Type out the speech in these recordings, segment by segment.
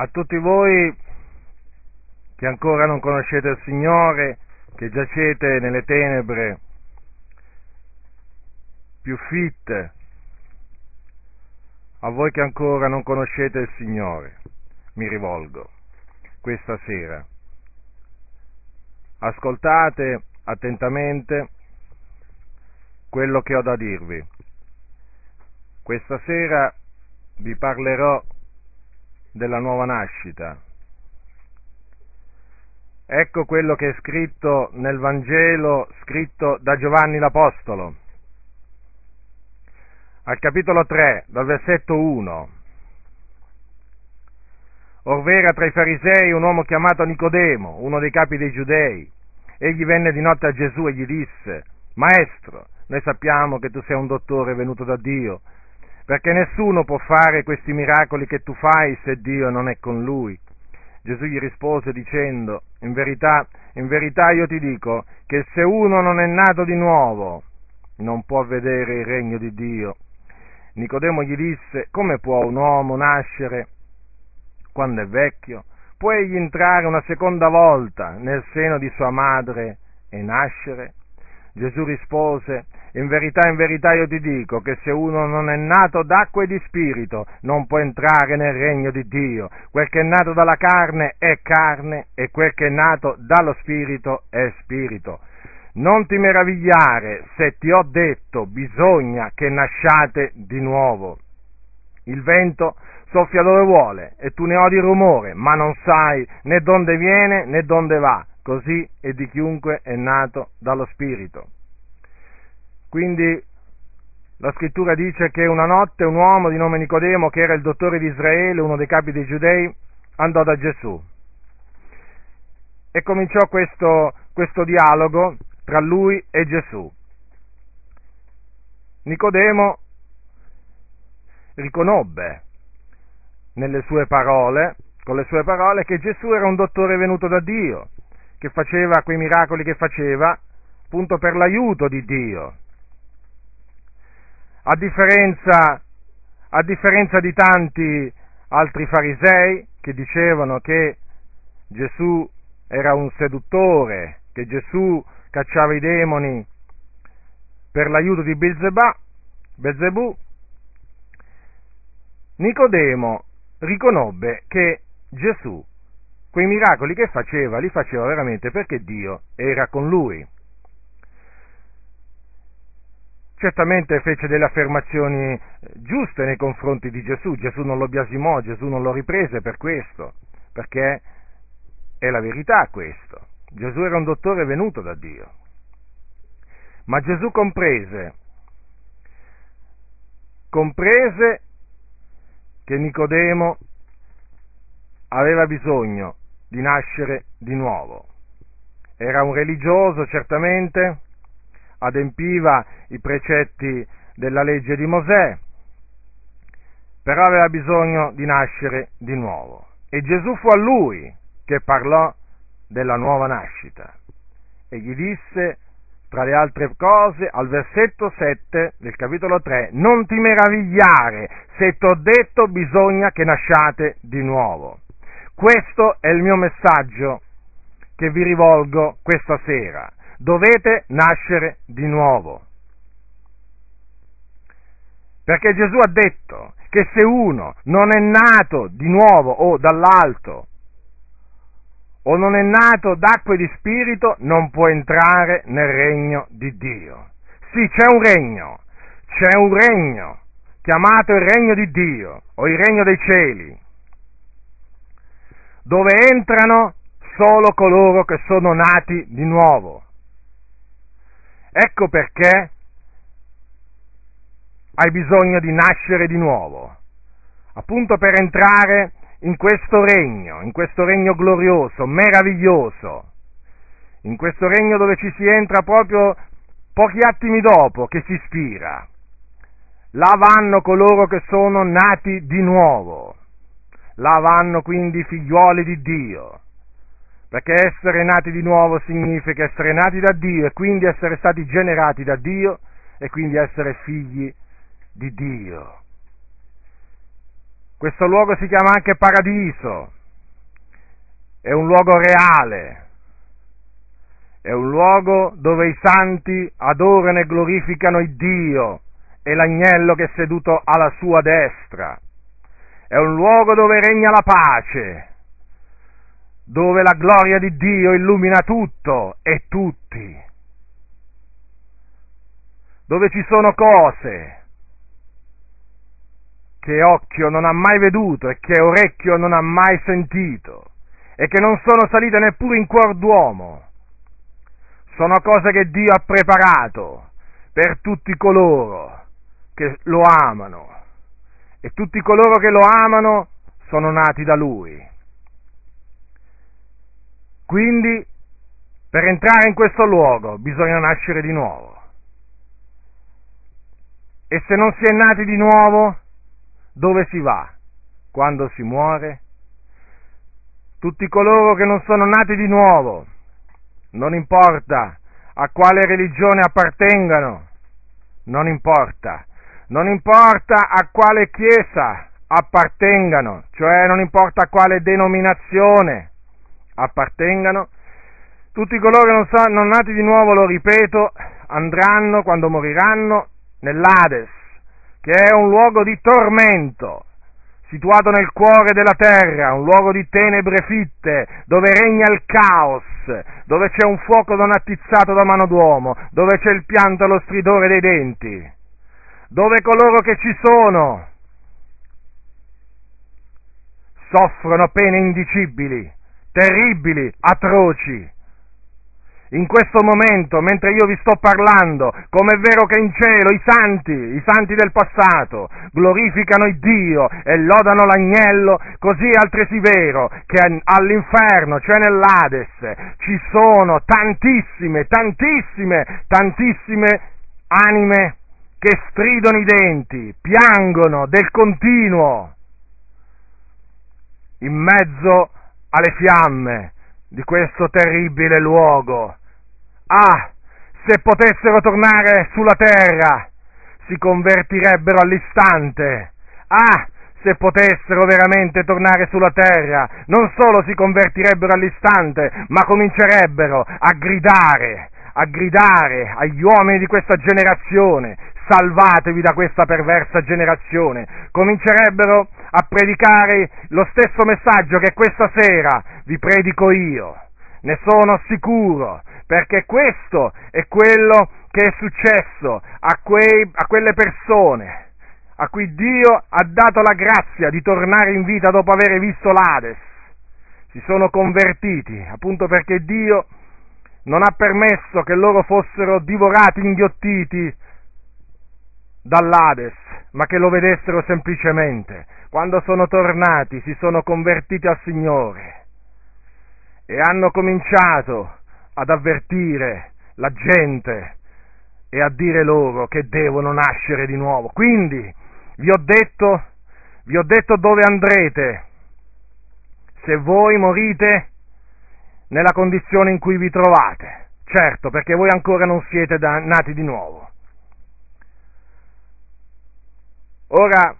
a tutti voi che ancora non conoscete il Signore, che giacete nelle tenebre più fitte, a voi che ancora non conoscete il Signore, mi rivolgo questa sera. Ascoltate attentamente quello che ho da dirvi. Questa sera vi parlerò della nuova nascita. Ecco quello che è scritto nel Vangelo scritto da Giovanni l'Apostolo, al capitolo 3, dal versetto 1. Orvera tra i farisei un uomo chiamato Nicodemo, uno dei capi dei giudei. Egli venne di notte a Gesù e gli disse, Maestro, noi sappiamo che tu sei un dottore venuto da Dio perché nessuno può fare questi miracoli che tu fai se Dio non è con lui. Gesù gli rispose dicendo, in verità, in verità io ti dico che se uno non è nato di nuovo, non può vedere il regno di Dio. Nicodemo gli disse, come può un uomo nascere quando è vecchio? Può egli entrare una seconda volta nel seno di sua madre e nascere? Gesù rispose, in verità, in verità io ti dico che se uno non è nato d'acqua e di spirito non può entrare nel regno di Dio. Quel che è nato dalla carne è carne e quel che è nato dallo spirito è spirito. Non ti meravigliare se ti ho detto bisogna che nasciate di nuovo. Il vento soffia dove vuole e tu ne odi rumore, ma non sai né dove viene né dove va. Così è di chiunque è nato dallo spirito. Quindi la scrittura dice che una notte un uomo di nome Nicodemo, che era il dottore di Israele, uno dei capi dei giudei, andò da Gesù e cominciò questo, questo dialogo tra lui e Gesù. Nicodemo riconobbe nelle sue parole, con le sue parole, che Gesù era un dottore venuto da Dio, che faceva quei miracoli che faceva appunto per l'aiuto di Dio a differenza, a differenza di tanti altri farisei che dicevano che Gesù era un seduttore, che Gesù cacciava i demoni per l'aiuto di Belzebà, Belzebù, Nicodemo riconobbe che Gesù quei miracoli che faceva li faceva veramente perché Dio era con lui. Certamente fece delle affermazioni eh, giuste nei confronti di Gesù, Gesù non lo biasimò, Gesù non lo riprese per questo, perché è la verità questo. Gesù era un dottore venuto da Dio. Ma Gesù comprese, comprese che Nicodemo aveva bisogno di nascere di nuovo. Era un religioso certamente, adempiva i precetti della legge di Mosè, però aveva bisogno di nascere di nuovo. E Gesù fu a lui che parlò della nuova nascita e gli disse, tra le altre cose, al versetto 7 del capitolo 3, non ti meravigliare se ti ho detto bisogna che nasciate di nuovo. Questo è il mio messaggio che vi rivolgo questa sera dovete nascere di nuovo. Perché Gesù ha detto che se uno non è nato di nuovo o dall'alto, o non è nato d'acqua e di spirito, non può entrare nel regno di Dio. Sì, c'è un regno, c'è un regno chiamato il regno di Dio o il regno dei cieli, dove entrano solo coloro che sono nati di nuovo. Ecco perché hai bisogno di nascere di nuovo, appunto per entrare in questo regno, in questo regno glorioso, meraviglioso, in questo regno dove ci si entra proprio pochi attimi dopo che si spira. Là vanno coloro che sono nati di nuovo, là vanno quindi i figliuoli di Dio perché essere nati di nuovo significa essere nati da Dio e quindi essere stati generati da Dio e quindi essere figli di Dio. questo luogo si chiama anche paradiso, è un luogo reale, è un luogo dove i santi adorano e glorificano il Dio e l'agnello che è seduto alla sua destra. È un luogo dove regna la pace, dove la gloria di Dio illumina tutto e tutti, dove ci sono cose che occhio non ha mai veduto e che orecchio non ha mai sentito e che non sono salite neppure in cuor d'uomo. Sono cose che Dio ha preparato per tutti coloro che lo amano e tutti coloro che lo amano sono nati da Lui. Quindi per entrare in questo luogo bisogna nascere di nuovo. E se non si è nati di nuovo, dove si va quando si muore? tutti coloro che non sono nati di nuovo, non importa a quale religione appartengano, non importa, non importa a quale chiesa appartengano, cioè non importa a quale denominazione appartengano, tutti coloro che non sono nati di nuovo, lo ripeto, andranno quando moriranno nell'Ades, che è un luogo di tormento, situato nel cuore della terra, un luogo di tenebre fitte, dove regna il caos, dove c'è un fuoco non attizzato da mano d'uomo, dove c'è il pianto e lo stridore dei denti, dove coloro che ci sono soffrono pene indicibili, terribili, atroci, in questo momento, mentre io vi sto parlando, come è vero che in cielo i santi, i santi del passato, glorificano il Dio e lodano l'agnello, così è altresì vero che all'inferno, cioè nell'Ades, ci sono tantissime, tantissime, tantissime anime che stridono i denti, piangono del continuo in mezzo alle fiamme di questo terribile luogo Ah, se potessero tornare sulla terra, si convertirebbero all'istante. Ah, se potessero veramente tornare sulla terra, non solo si convertirebbero all'istante, ma comincerebbero a gridare, a gridare agli uomini di questa generazione, salvatevi da questa perversa generazione, comincerebbero a predicare lo stesso messaggio che questa sera vi predico io. Ne sono sicuro, perché questo è quello che è successo a, quei, a quelle persone a cui Dio ha dato la grazia di tornare in vita dopo aver visto l'Ades. Si sono convertiti, appunto perché Dio non ha permesso che loro fossero divorati, inghiottiti dall'Ades, ma che lo vedessero semplicemente. Quando sono tornati si sono convertiti al Signore e hanno cominciato ad avvertire la gente e a dire loro che devono nascere di nuovo. Quindi vi ho detto, vi ho detto dove andrete se voi morite nella condizione in cui vi trovate. Certo, perché voi ancora non siete da, nati di nuovo. Ora,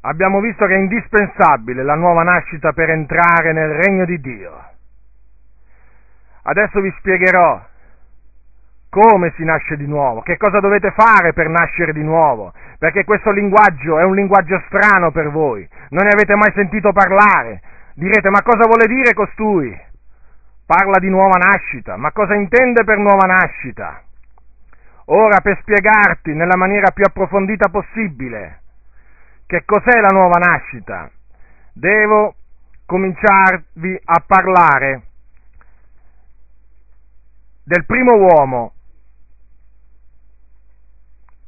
abbiamo visto che è indispensabile la nuova nascita per entrare nel regno di Dio. Adesso vi spiegherò come si nasce di nuovo, che cosa dovete fare per nascere di nuovo, perché questo linguaggio è un linguaggio strano per voi, non ne avete mai sentito parlare. Direte, ma cosa vuole dire costui? Parla di nuova nascita, ma cosa intende per nuova nascita? Ora, per spiegarti nella maniera più approfondita possibile che cos'è la nuova nascita, devo cominciarvi a parlare del primo uomo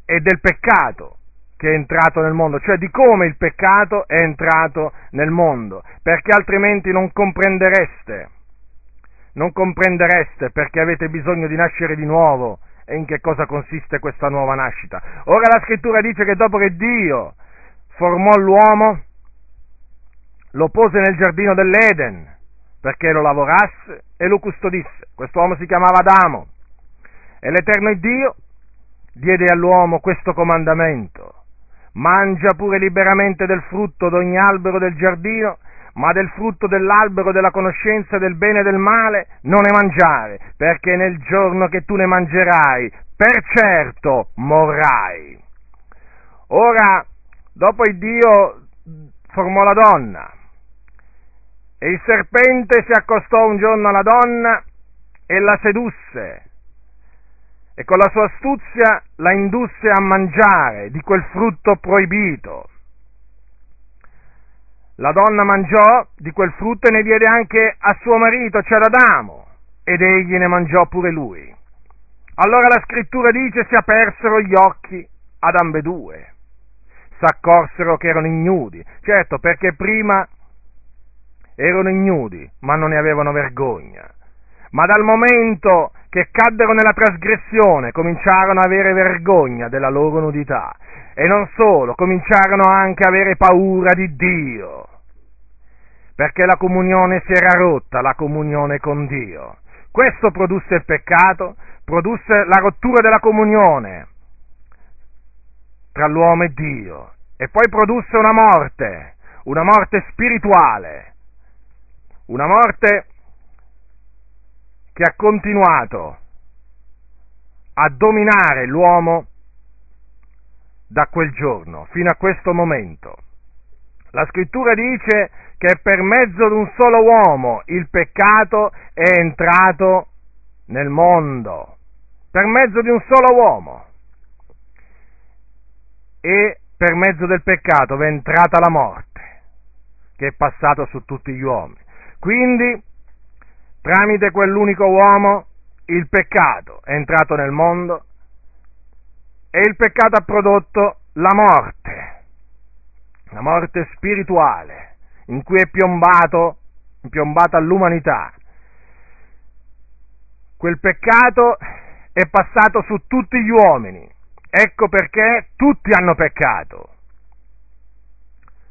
e del peccato che è entrato nel mondo, cioè di come il peccato è entrato nel mondo, perché altrimenti non comprendereste, non comprendereste perché avete bisogno di nascere di nuovo e in che cosa consiste questa nuova nascita. Ora la scrittura dice che dopo che Dio formò l'uomo, lo pose nel giardino dell'Eden, perché lo lavorasse e lo custodisse. Quest'uomo si chiamava Adamo. E l'Eterno Dio diede all'uomo questo comandamento. mangia pure liberamente del frutto d'ogni albero del giardino, ma del frutto dell'albero della conoscenza del bene e del male non ne mangiare, perché nel giorno che tu ne mangerai, per certo morrai. Ora, dopo il Dio formò la donna, e il serpente si accostò un giorno alla donna e la sedusse e con la sua astuzia la indusse a mangiare di quel frutto proibito. La donna mangiò di quel frutto e ne diede anche a suo marito, cioè ad Adamo, ed egli ne mangiò pure lui. Allora la scrittura dice si apersero gli occhi ad ambedue, s'accorsero che erano ignudi, certo perché prima erano ignudi, ma non ne avevano vergogna. Ma dal momento che caddero nella trasgressione cominciarono ad avere vergogna della loro nudità e non solo, cominciarono anche ad avere paura di Dio, perché la comunione si era rotta, la comunione con Dio. Questo produsse il peccato, produsse la rottura della comunione tra l'uomo e Dio. E poi produsse una morte, una morte spirituale, una morte che ha continuato a dominare l'uomo da quel giorno fino a questo momento. La scrittura dice che per mezzo di un solo uomo il peccato è entrato nel mondo, per mezzo di un solo uomo. E per mezzo del peccato è entrata la morte, che è passata su tutti gli uomini. Quindi, tramite quell'unico uomo, il peccato è entrato nel mondo e il peccato ha prodotto la morte, la morte spirituale, in cui è piombato, piombata l'umanità. Quel peccato è passato su tutti gli uomini, ecco perché tutti hanno peccato.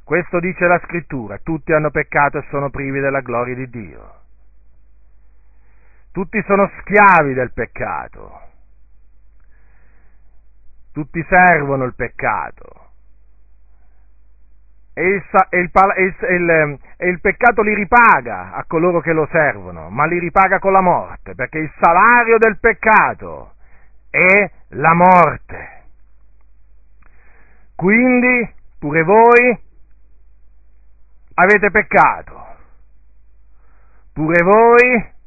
Questo dice la scrittura, tutti hanno peccato e sono privi della gloria di Dio. Tutti sono schiavi del peccato. Tutti servono il peccato. E il, il, il, il, peccato li ripaga a coloro che lo servono, ma li ripaga con la morte, perché il salario del peccato è la morte. Quindi, pure voi avete peccato. Pure voi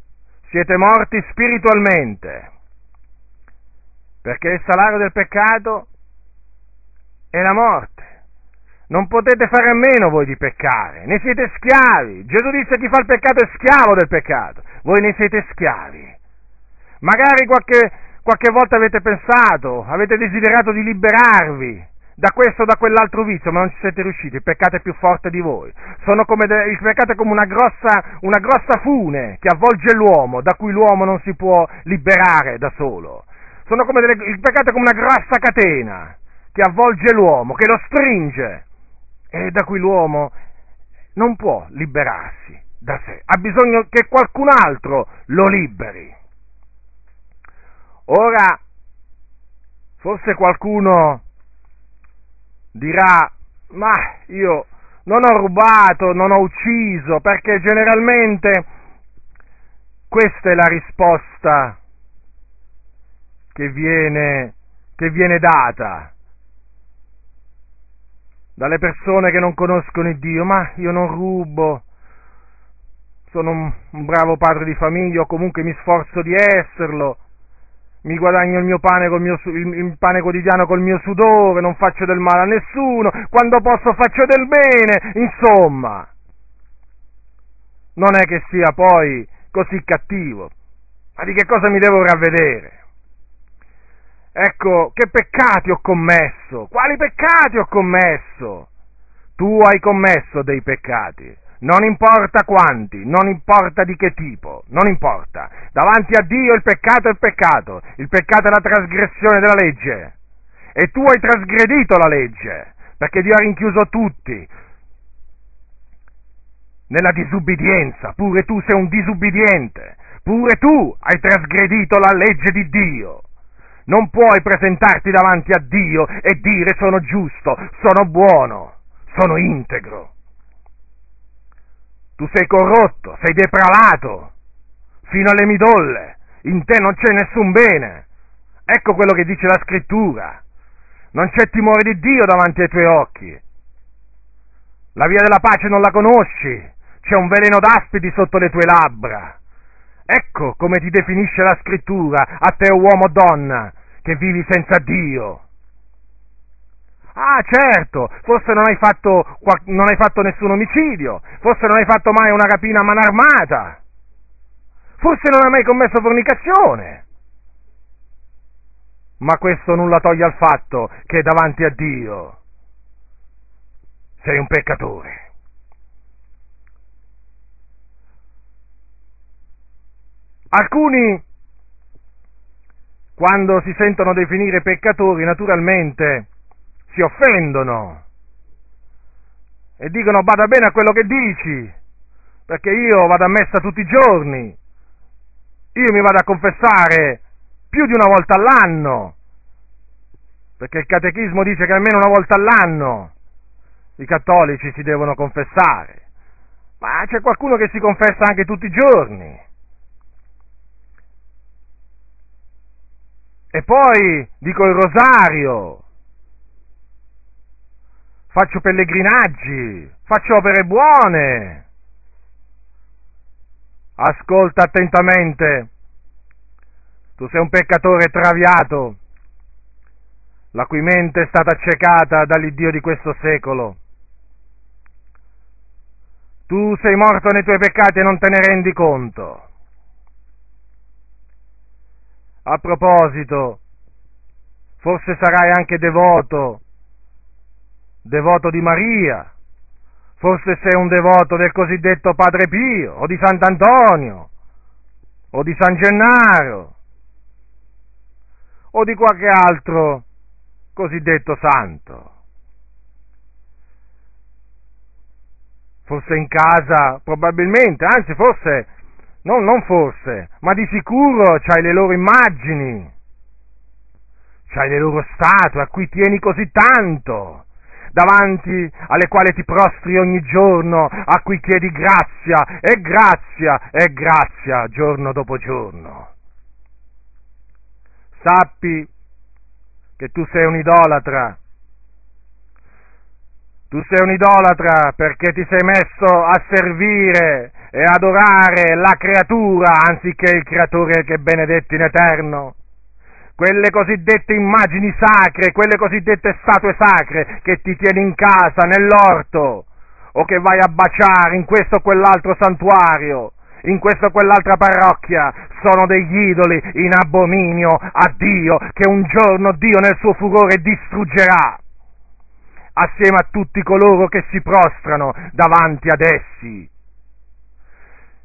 siete morti spiritualmente, perché il salario del peccato è la morte. Non potete fare a meno voi di peccare, ne siete schiavi. Gesù disse chi fa il peccato è schiavo del peccato, voi ne siete schiavi. Magari qualche, qualche volta avete pensato, avete desiderato di liberarvi, da questo o da quell'altro vizio, ma non ci siete riusciti, il peccato è più forte di voi. De- il peccato è come una grossa, una grossa fune che avvolge l'uomo, da cui l'uomo non si può liberare da solo. Delle, il peccato è come una grossa catena che avvolge l'uomo, che lo stringe e da cui l'uomo non può liberarsi da sé, ha bisogno che qualcun altro lo liberi. Ora, forse qualcuno dirà, ma io non ho rubato, non ho ucciso, perché generalmente questa è la risposta che viene, che viene data dalle persone che non conoscono il Dio, ma io non rubo, sono un, un bravo padre di famiglia o comunque mi sforzo di esserlo, mi guadagno il mio pane, mio, il pane quotidiano col mio sudore, non faccio del male a nessuno, quando posso faccio del bene, insomma. Non è che sia poi così cattivo, ma di che cosa mi devo ravvedere? Ecco, che peccati ho commesso? Quali peccati ho commesso? Tu hai commesso dei peccati non importa quanti, non importa di che tipo, non importa. Davanti a Dio il peccato è il peccato, il peccato è la trasgressione della legge. E tu hai trasgredito la legge, perché Dio ha rinchiuso tutti nella disubbidienza, pure tu sei un disubbidiente, pure tu hai trasgredito la legge di Dio. non puoi presentarti davanti a Dio e dire sono giusto, sono buono, sono integro. Tu sei corrotto, sei depravato, fino alle midolle, in te non c'è nessun bene. Ecco quello che dice la scrittura. Non c'è timore di Dio davanti ai tuoi occhi. La via della pace non la conosci, c'è un veleno d'aspidi sotto le tue labbra. Ecco come ti definisce la scrittura, a te uomo o donna, che vivi senza Dio. Ah, certo, forse non hai, fatto, non hai fatto nessun omicidio, forse non hai fatto mai una rapina a mano armata, forse non hai mai commesso fornicazione. Ma questo nulla toglie al fatto che davanti a Dio sei un peccatore. Alcuni, quando si sentono definire peccatori, naturalmente si offendono e dicono bada bene a quello che dici, perché io vado a messa tutti i giorni, io mi vado a confessare più di una volta all'anno, perché il catechismo dice che almeno una volta all'anno i cattolici si devono confessare, ma c'è qualcuno che si confessa anche tutti i giorni. E poi dico il rosario, faccio pellegrinaggi, faccio opere buone. Ascolta attentamente, tu sei un peccatore traviato, la cui mente è stata accecata dall'Iddio di questo secolo. Tu sei morto nei tuoi peccati e non te ne rendi conto. A proposito, forse sarai anche devoto, devoto di Maria, forse sei un devoto del cosiddetto Padre Pio, o di Sant'Antonio, o di San Gennaro, o di qualche altro cosiddetto santo. Forse in casa, probabilmente, anzi forse No, non forse, ma di sicuro c'hai le loro immagini, c'hai le loro statue a cui tieni così tanto, davanti alle quali ti prostri ogni giorno, a cui chiedi grazia e grazia e grazia giorno dopo giorno. Sappi che tu sei un idolatra. Tu sei un idolatra perché ti sei messo a servire e adorare la creatura anziché il creatore che è benedetto in eterno. Quelle cosiddette immagini sacre, quelle cosiddette statue sacre che ti tieni in casa, nell'orto, o che vai a baciare in questo o quell'altro santuario, in questa o quell'altra parrocchia, sono degli idoli in abominio a Dio, che un giorno Dio nel suo furore distruggerà, assieme a tutti coloro che si prostrano davanti ad essi.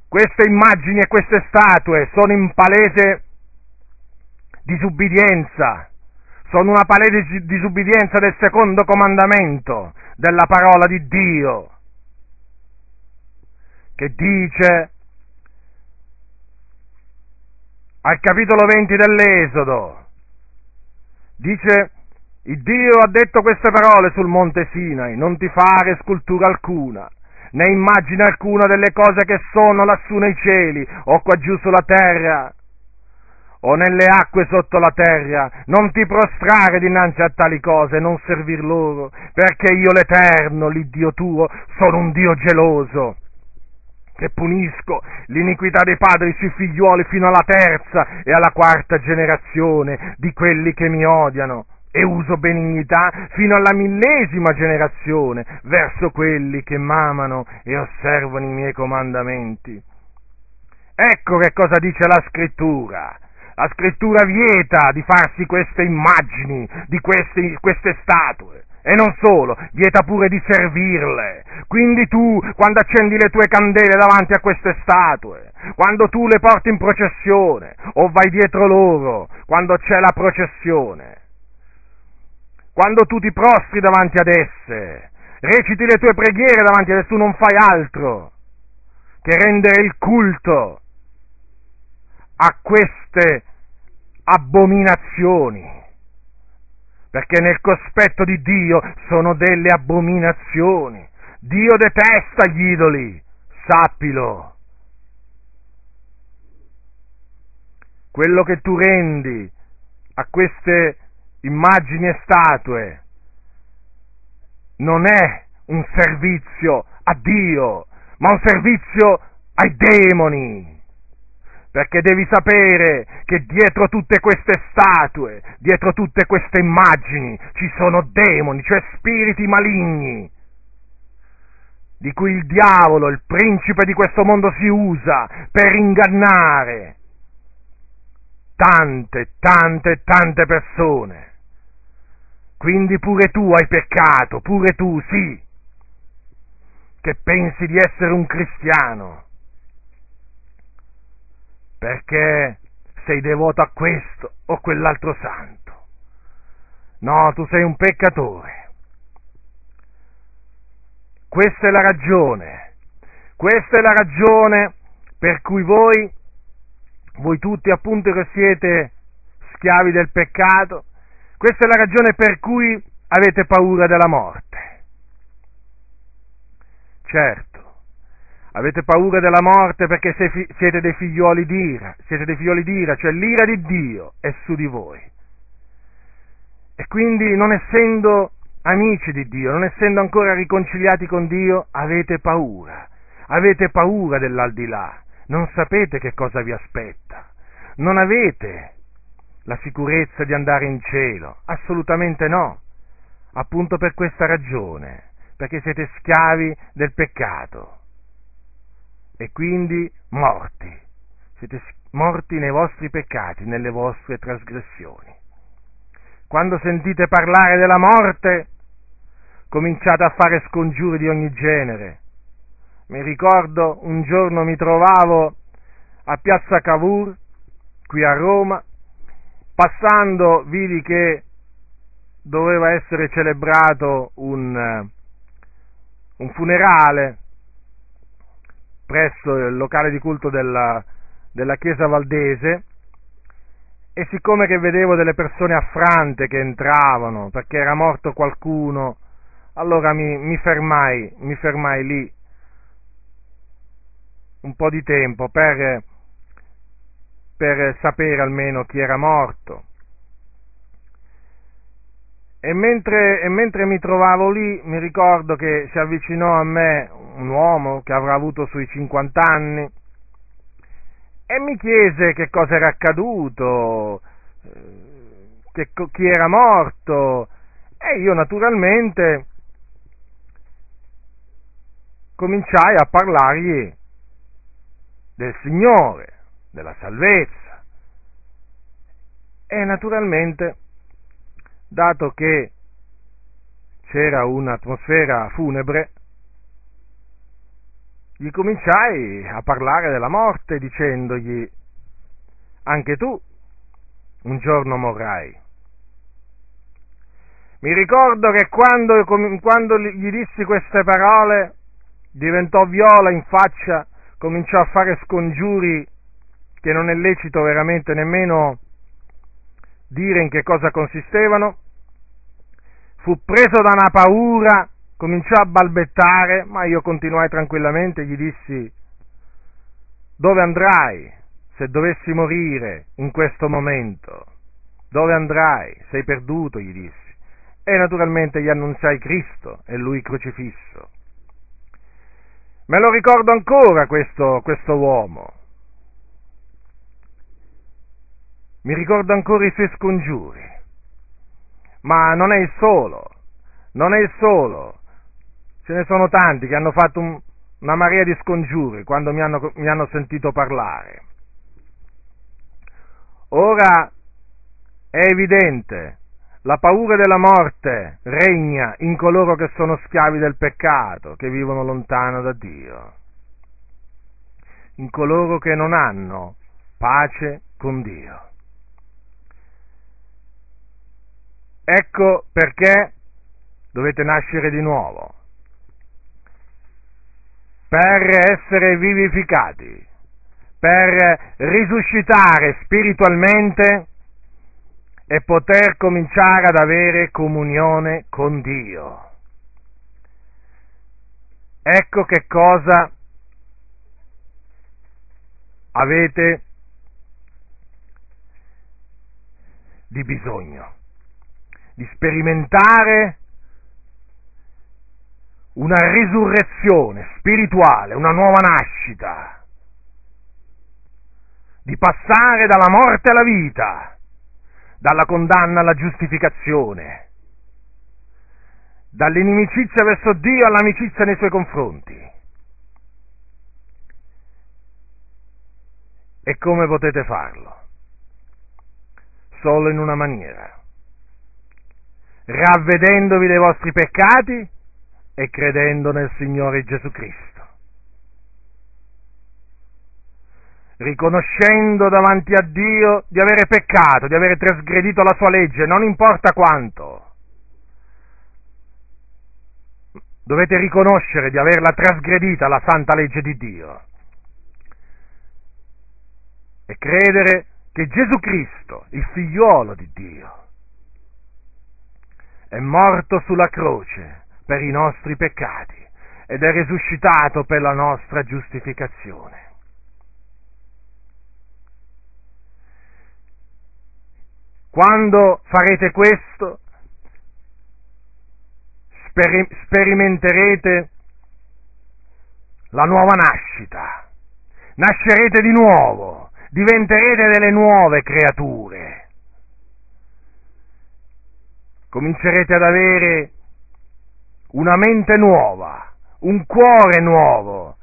Queste immagini e queste statue sono in palese disubbidienza, sono una palese disubbidienza del secondo comandamento della parola di Dio, che dice al capitolo 20 dell'Esodo, dice, il Dio ha detto queste parole sul monte Sinai, non ti fare scultura alcuna, né immagine alcuna delle cose che sono lassù nei cieli o qua giù sulla terra o nelle acque sotto la terra, non ti prostrare dinanzi a tali cose, non servir loro, perché io l'Eterno, l'Iddio tuo, sono un Dio geloso, che punisco l'iniquità dei padri sui figliuoli fino alla terza e alla quarta generazione di quelli che mi odiano e uso benignità fino alla millesima generazione verso quelli che m'amano e osservano i miei comandamenti. Ecco che cosa dice la scrittura. La scrittura vieta di farsi queste immagini, di queste, queste statue. E non solo, vieta pure di servirle. Quindi tu, quando accendi le tue candele davanti a queste statue, quando tu le porti in processione o vai dietro loro, quando c'è la processione, quando tu ti prostri davanti ad esse, reciti le tue preghiere davanti ad esse, tu non fai altro che rendere il culto a queste, abominazioni, perché nel cospetto di Dio sono delle abominazioni. Dio detesta gli idoli, sappilo. Quello che tu rendi a queste immagini e statue non è un servizio a Dio, ma un servizio ai demoni. Perché devi sapere che dietro tutte queste statue, dietro tutte queste immagini, ci sono demoni, cioè spiriti maligni, di cui il diavolo, il principe di questo mondo, si usa per ingannare tante, tante, tante persone. Quindi pure tu hai peccato, pure tu, sì, che pensi di essere un cristiano, perché sei devoto a questo o quell'altro santo. No, tu sei un peccatore. Questa è la ragione, questa è la ragione per cui voi, voi tutti appunto che siete schiavi del peccato, questa è la ragione per cui avete paura della morte. Certo, avete paura della morte perché siete dei figlioli d'ira, siete dei figlioli d'ira, cioè l'ira di Dio è su di voi. E quindi non essendo amici di Dio, non essendo ancora riconciliati con Dio, avete paura, avete paura dell'aldilà, non sapete che cosa vi aspetta, non avete la sicurezza di andare in cielo? Assolutamente no. Appunto per questa ragione, perché siete schiavi del peccato e quindi morti. Siete morti nei vostri peccati, nelle vostre trasgressioni. Quando sentite parlare della morte, cominciate a fare scongiuri di ogni genere. Mi ricordo un giorno mi trovavo a Piazza Cavour, qui a Roma, Passando vidi che doveva essere celebrato un, un funerale presso il locale di culto della, della chiesa valdese e siccome che vedevo delle persone affrante che entravano perché era morto qualcuno, allora mi, mi, fermai, mi fermai lì un po' di tempo per per sapere almeno chi era morto. E mentre, e mentre, mi trovavo lì, mi ricordo che si avvicinò a me un uomo che avrà avuto sui 50 anni e mi chiese che cosa era accaduto, eh, che, chi era morto e io naturalmente cominciai a parlargli del Signore della salvezza. E naturalmente, dato che c'era un'atmosfera funebre, gli cominciai a parlare della morte dicendogli, anche tu un giorno morrai. Mi ricordo che quando, quando, gli dissi queste parole diventò viola in faccia, cominciò a fare scongiuri che non è lecito veramente nemmeno dire in che cosa consistevano, fu preso da una paura, cominciò a balbettare, ma io continuai tranquillamente gli dissi, dove andrai se dovessi morire in questo momento? Dove andrai? Sei perduto, gli dissi. E naturalmente gli annunziai Cristo e lui crocifisso. Me lo ricordo ancora questo, questo uomo. Mi ricordo ancora i suoi scongiuri. Ma non è il solo, non è il solo. Ce ne sono tanti che hanno fatto un, una marea di scongiuri quando mi hanno, mi hanno sentito parlare. Ora è evidente, la paura della morte regna in coloro che sono schiavi del peccato, che vivono lontano da Dio, in coloro che non hanno pace con Dio. Ecco perché dovete nascere di nuovo, per essere vivificati, per risuscitare spiritualmente e poter cominciare ad avere comunione con Dio. Ecco che cosa avete di bisogno, di sperimentare una risurrezione spirituale, una nuova nascita, di passare dalla morte alla vita, dalla condanna alla giustificazione, dall'inimicizia verso Dio all'amicizia nei suoi confronti. E come potete farlo? Solo in una maniera, ravvedendovi dei vostri peccati e credendo nel Signore Gesù Cristo. riconoscendo davanti a Dio di avere peccato, di avere trasgredito la sua legge, non importa quanto. Dovete riconoscere di averla trasgredita la santa legge di Dio e credere che Gesù Cristo, il figliuolo di Dio, è morto sulla croce per i nostri peccati ed è risuscitato per la nostra giustificazione. Quando farete questo, speri- sperimenterete la nuova nascita, nascerete di nuovo, diventerete delle nuove creature, comincerete ad avere una mente nuova, un cuore nuovo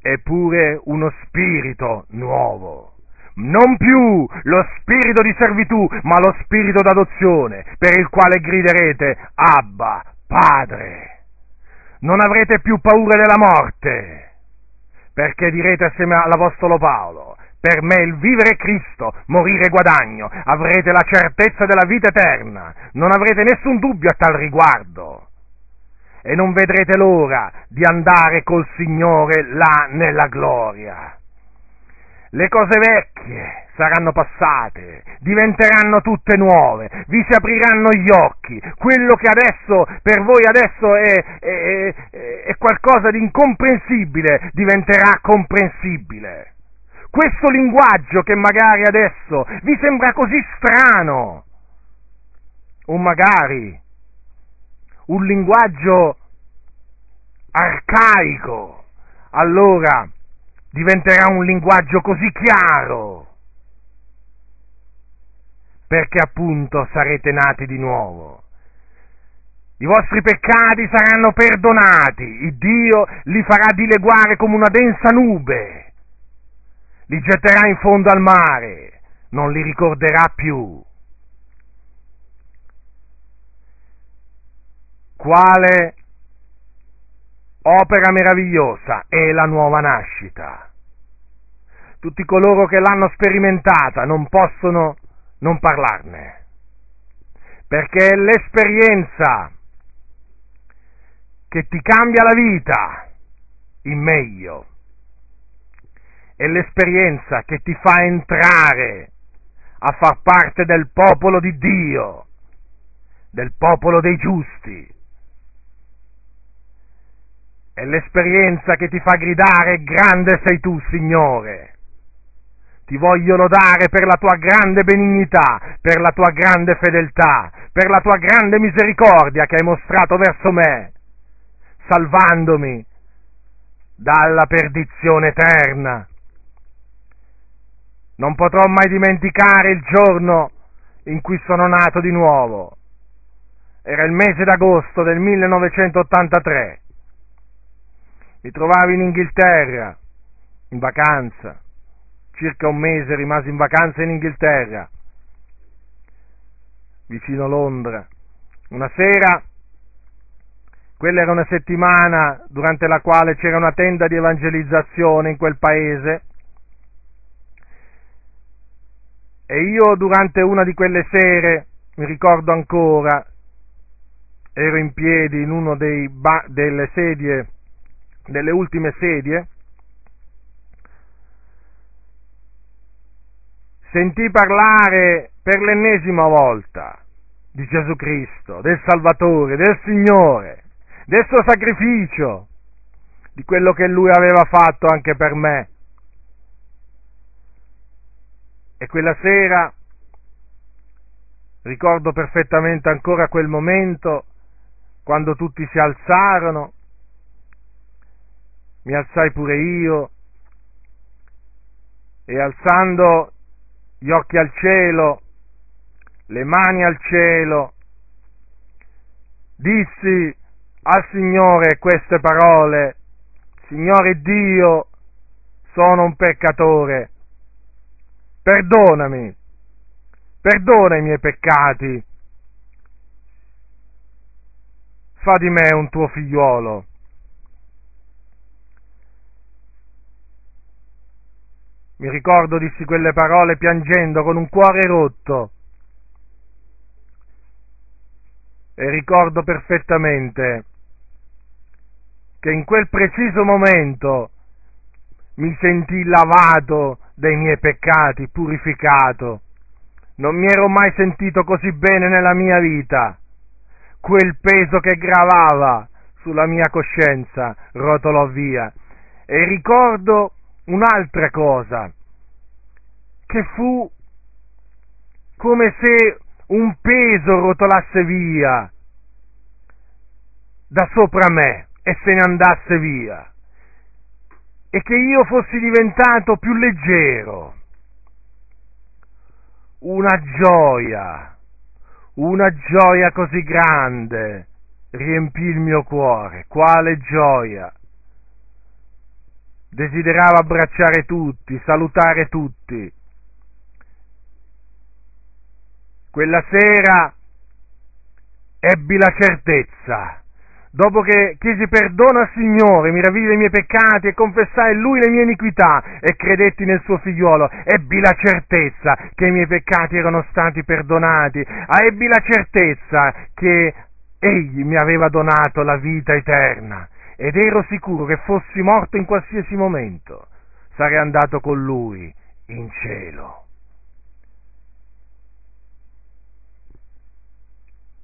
e pure uno spirito nuovo. Non più lo spirito di servitù, ma lo spirito d'adozione, per il quale griderete Abba, Padre. Non avrete più paura della morte, perché direte assieme all'Apostolo Paolo, per me il vivere è Cristo, morire guadagno, avrete la certezza della vita eterna, non avrete nessun dubbio a tal riguardo. E non vedrete l'ora di andare col Signore là nella gloria. Le cose vecchie saranno passate, diventeranno tutte nuove, vi si apriranno gli occhi, quello che adesso per voi adesso è, è, è, è qualcosa di incomprensibile diventerà comprensibile questo linguaggio che magari adesso vi sembra così strano, o magari un linguaggio arcaico, allora diventerà un linguaggio così chiaro, perché appunto sarete nati di nuovo. I vostri peccati saranno perdonati, il Dio li farà dileguare come una densa nube li getterà in fondo al mare, non li ricorderà più. Quale opera meravigliosa è la nuova nascita. Tutti coloro che l'hanno sperimentata non possono non parlarne, perché è l'esperienza che ti cambia la vita in meglio è l'esperienza che ti fa entrare a far parte del popolo di Dio, del popolo dei giusti. È l'esperienza che ti fa gridare grande sei tu, Signore. Ti voglio lodare per la tua grande benignità, per la tua grande fedeltà, per la tua grande misericordia che hai mostrato verso me, salvandomi dalla perdizione eterna non potrò mai dimenticare il giorno in cui sono nato di nuovo. Era il mese d'agosto del 1983. Mi trovavo in Inghilterra, in vacanza. Circa un mese rimasi in vacanza in Inghilterra, vicino Londra. Una sera, quella era una settimana durante la quale c'era una tenda di evangelizzazione in quel paese, E io durante una di quelle sere, mi ricordo ancora, ero in piedi in una ba- delle sedie, delle ultime sedie, sentì parlare per l'ennesima volta di Gesù Cristo, del Salvatore, del Signore, del suo sacrificio, di quello che Lui aveva fatto anche per me. E quella sera ricordo perfettamente ancora quel momento quando tutti si alzarono, mi alzai pure io. E alzando gli occhi al cielo, le mani al cielo, dissi al Signore queste parole, Signore Dio, sono un peccatore, perdonami, perdona i miei peccati, fa di me un tuo figliuolo. Mi ricordo, dissi quelle parole piangendo con un cuore rotto. E ricordo perfettamente che in quel preciso momento mi sentii lavato dei miei peccati, purificato. Non mi ero mai sentito così bene nella mia vita. Quel peso che gravava sulla mia coscienza rotolò via. E ricordo un'altra cosa, che fu come se un peso rotolasse via da sopra me e se ne andasse via e che io fossi diventato più leggero. Una gioia, una gioia così grande riempì il mio cuore. Quale gioia! desiderava abbracciare tutti, salutare tutti. Quella sera ebbi la certezza, dopo che chiesi perdono al Signore, mi ravvivi i miei peccati e confessai in Lui le mie iniquità e credetti nel suo figliuolo, ebbi la certezza che i miei peccati erano stati perdonati, ebbi la certezza che Egli mi aveva donato la vita eterna ed ero sicuro che fossi morto in qualsiasi momento, sarei andato con lui in cielo.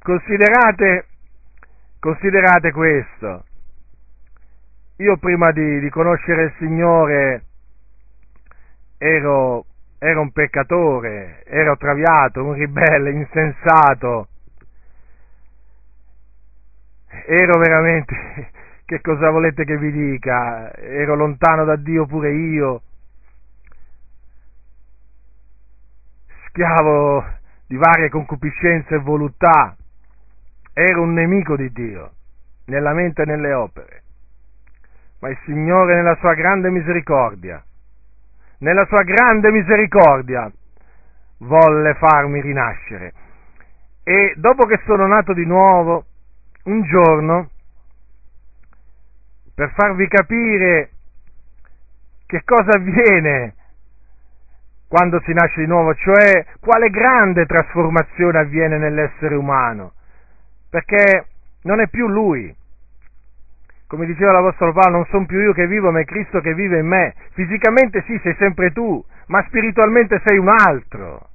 Considerate, considerate questo. Io prima di, di conoscere il Signore ero, ero un peccatore, ero traviato, un ribelle, insensato. Ero veramente che cosa volete che vi dica? Ero lontano da Dio pure io, schiavo di varie concupiscenze e voluttà, ero un nemico di Dio, nella mente e nelle opere. Ma il Signore nella sua grande misericordia, nella sua grande misericordia, volle farmi rinascere. E dopo che sono nato di nuovo, un giorno per farvi capire che cosa avviene quando si nasce di nuovo, cioè quale grande trasformazione avviene nell'essere umano, perché non è più lui. Come diceva l'Apostolo Paolo, non sono più io che vivo, ma è Cristo che vive in me. Fisicamente sì, sei sempre tu, ma spiritualmente sei un altro.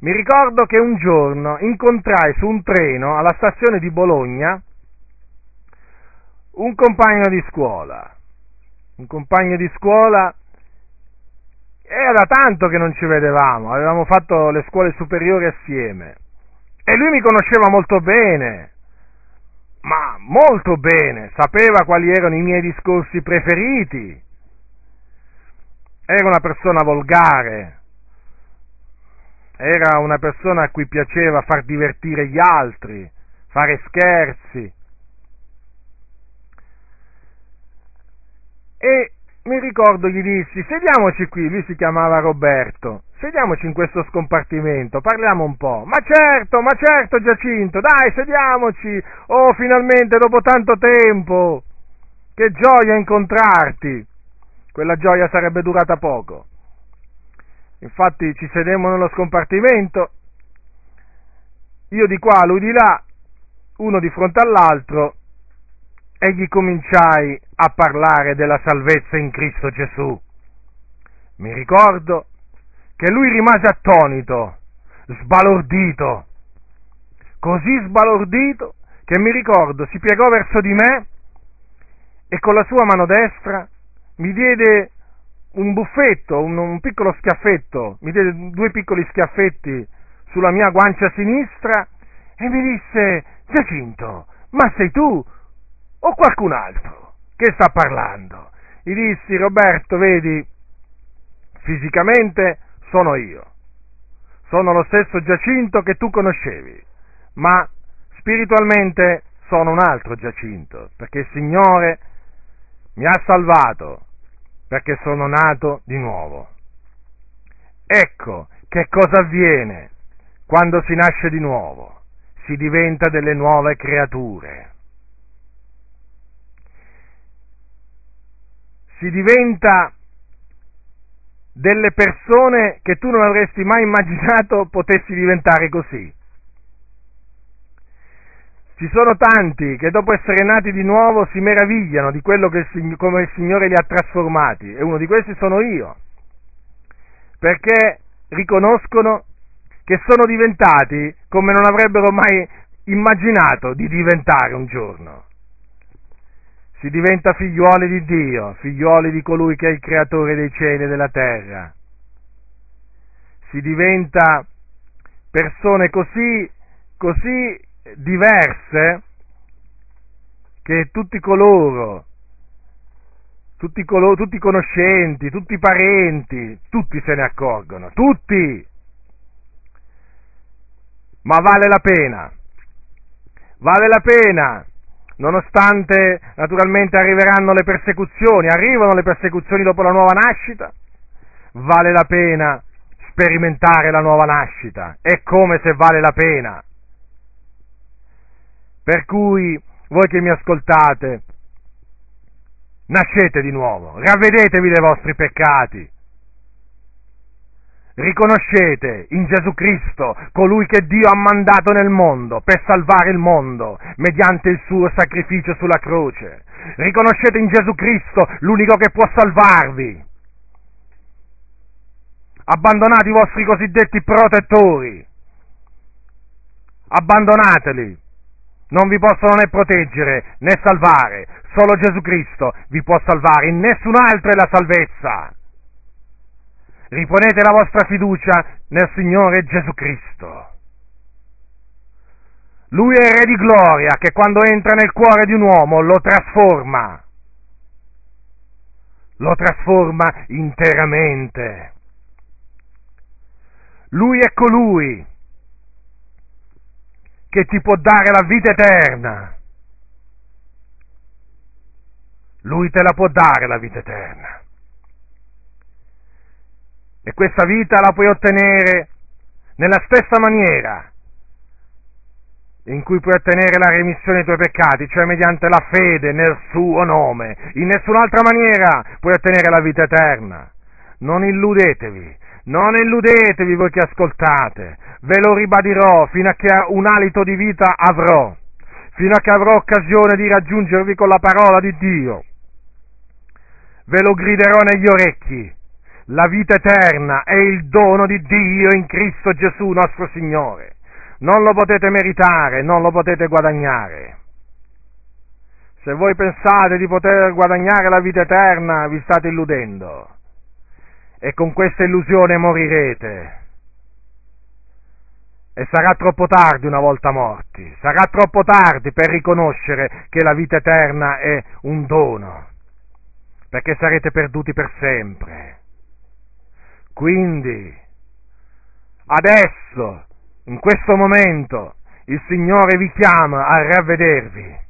Mi ricordo che un giorno incontrai su un treno alla stazione di Bologna un compagno di scuola, un compagno di scuola, era da tanto che non ci vedevamo, avevamo fatto le scuole superiori assieme e lui mi conosceva molto bene, ma molto bene, sapeva quali erano i miei discorsi preferiti, era una persona volgare, era una persona a cui piaceva far divertire gli altri, fare scherzi, e mi ricordo gli dissi sediamoci qui, lui si chiamava Roberto, sediamoci in questo scompartimento, parliamo un po'. Ma certo, ma certo Giacinto, dai, sediamoci. Oh, finalmente dopo tanto tempo. Che gioia incontrarti. Quella gioia sarebbe durata poco. Infatti ci sedemmo nello scompartimento, io di qua, lui di là, uno di fronte all'altro, e gli cominciai a parlare della salvezza in Cristo Gesù. Mi ricordo che lui rimase attonito, sbalordito, così sbalordito che mi ricordo si piegò verso di me e con la sua mano destra mi diede un buffetto, un, un piccolo schiaffetto, mi diede due piccoli schiaffetti sulla mia guancia sinistra e mi disse, Giacinto, ma sei tu o qualcun altro che sta parlando? Gli dissi, Roberto, vedi, fisicamente sono io, sono lo stesso Giacinto che tu conoscevi, ma spiritualmente sono un altro Giacinto, perché il Signore mi ha salvato, perché sono nato di nuovo. Ecco che cosa avviene quando si nasce di nuovo, si diventa delle nuove creature. Si diventa delle persone che tu non avresti mai immaginato potessi diventare così. Ci sono tanti che dopo essere nati di nuovo si meravigliano di quello che il, come il Signore li ha trasformati e uno di questi sono io, perché riconoscono che sono diventati come non avrebbero mai immaginato di diventare un giorno. Si diventa figliuoli di Dio, figliuoli di colui che è il creatore dei cieli e della terra. Si diventa persone così, così diverse che tutti coloro, tutti, coloro, tutti i conoscenti, tutti i parenti, tutti se ne accorgono, tutti. Ma vale la pena, vale la pena, nonostante naturalmente arriveranno le persecuzioni, arrivano le persecuzioni dopo la nuova nascita, vale la pena sperimentare la nuova nascita, è come se vale la pena. Per cui voi che mi ascoltate, nascete di nuovo, ravvedetevi dei vostri peccati, riconoscete in Gesù Cristo colui che Dio ha mandato nel mondo per salvare il mondo mediante il suo sacrificio sulla croce. Riconoscete in Gesù Cristo l'unico che può salvarvi. Abbandonate i vostri cosiddetti protettori. Abbandonateli non vi possono né proteggere né salvare, solo Gesù Cristo vi può salvare, in nessun altro è la salvezza. Riponete la vostra fiducia nel Signore Gesù Cristo. Lui è il Re di gloria che quando entra nel cuore di un uomo lo trasforma, lo trasforma interamente. Lui è colui che ti può dare la vita eterna. Lui te la può dare la vita eterna. E questa vita la puoi ottenere nella stessa maniera in cui puoi ottenere la remissione dei tuoi peccati, cioè mediante la fede nel suo nome. In nessun'altra maniera puoi ottenere la vita eterna. Non illudetevi, non illudetevi voi che ascoltate, ve lo ribadirò fino a che un alito di vita avrò, fino a che avrò occasione di raggiungervi con la parola di Dio. Ve lo griderò negli orecchi. La vita eterna è il dono di Dio in Cristo Gesù nostro Signore. Non lo potete meritare, non lo potete guadagnare. Se voi pensate di poter guadagnare la vita eterna, vi state illudendo e con questa illusione morirete. E sarà troppo tardi una volta morti, sarà troppo tardi per riconoscere che la vita eterna è un dono, perché sarete perduti per sempre. Quindi, adesso, in questo momento, il Signore vi chiama a ravvedervi.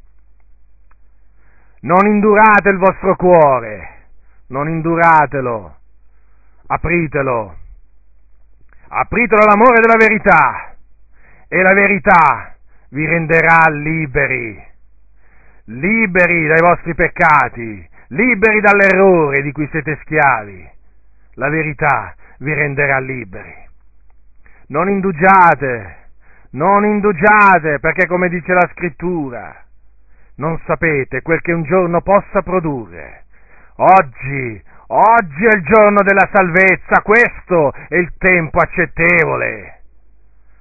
Non indurate il vostro cuore, non induratelo apritelo, apritelo all'amore della verità e la verità vi renderà liberi, liberi dai vostri peccati, liberi dall'errore di cui siete schiavi. La verità vi renderà liberi. Non indugiate, non indugiate, perché come dice la scrittura, non sapete quel che un giorno possa produrre. Oggi Oggi è il giorno della salvezza, questo è il tempo accettevole.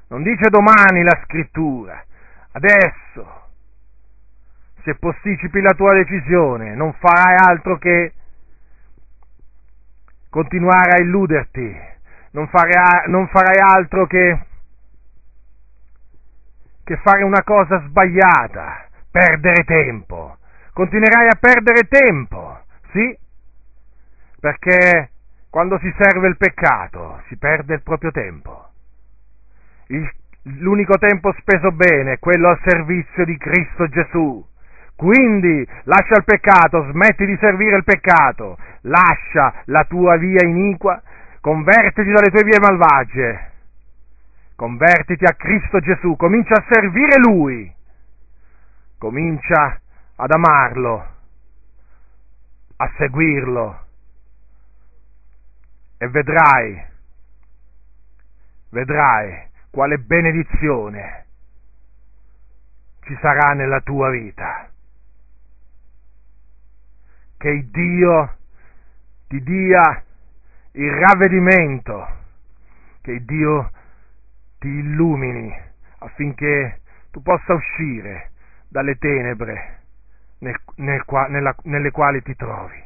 Non dice domani la scrittura, adesso. Se posticipi la tua decisione, non farai altro che continuare a illuderti, non farai, non farai altro che, che fare una cosa sbagliata, perdere tempo. Continuerai a perdere tempo, sì, perché quando si serve il peccato si perde il proprio tempo. Il, l'unico tempo speso bene è quello al servizio di Cristo Gesù. Quindi lascia il peccato, smetti di servire il peccato, lascia la tua via iniqua, convertiti dalle tue vie malvagie, convertiti a Cristo Gesù, comincia a servire Lui, comincia ad amarlo, a seguirlo e vedrai, vedrai quale benedizione ci sarà nella tua vita. Che Dio ti dia il ravvedimento, che Dio ti illumini affinché tu possa uscire dalle tenebre nel, nel, nella, nelle quali ti trovi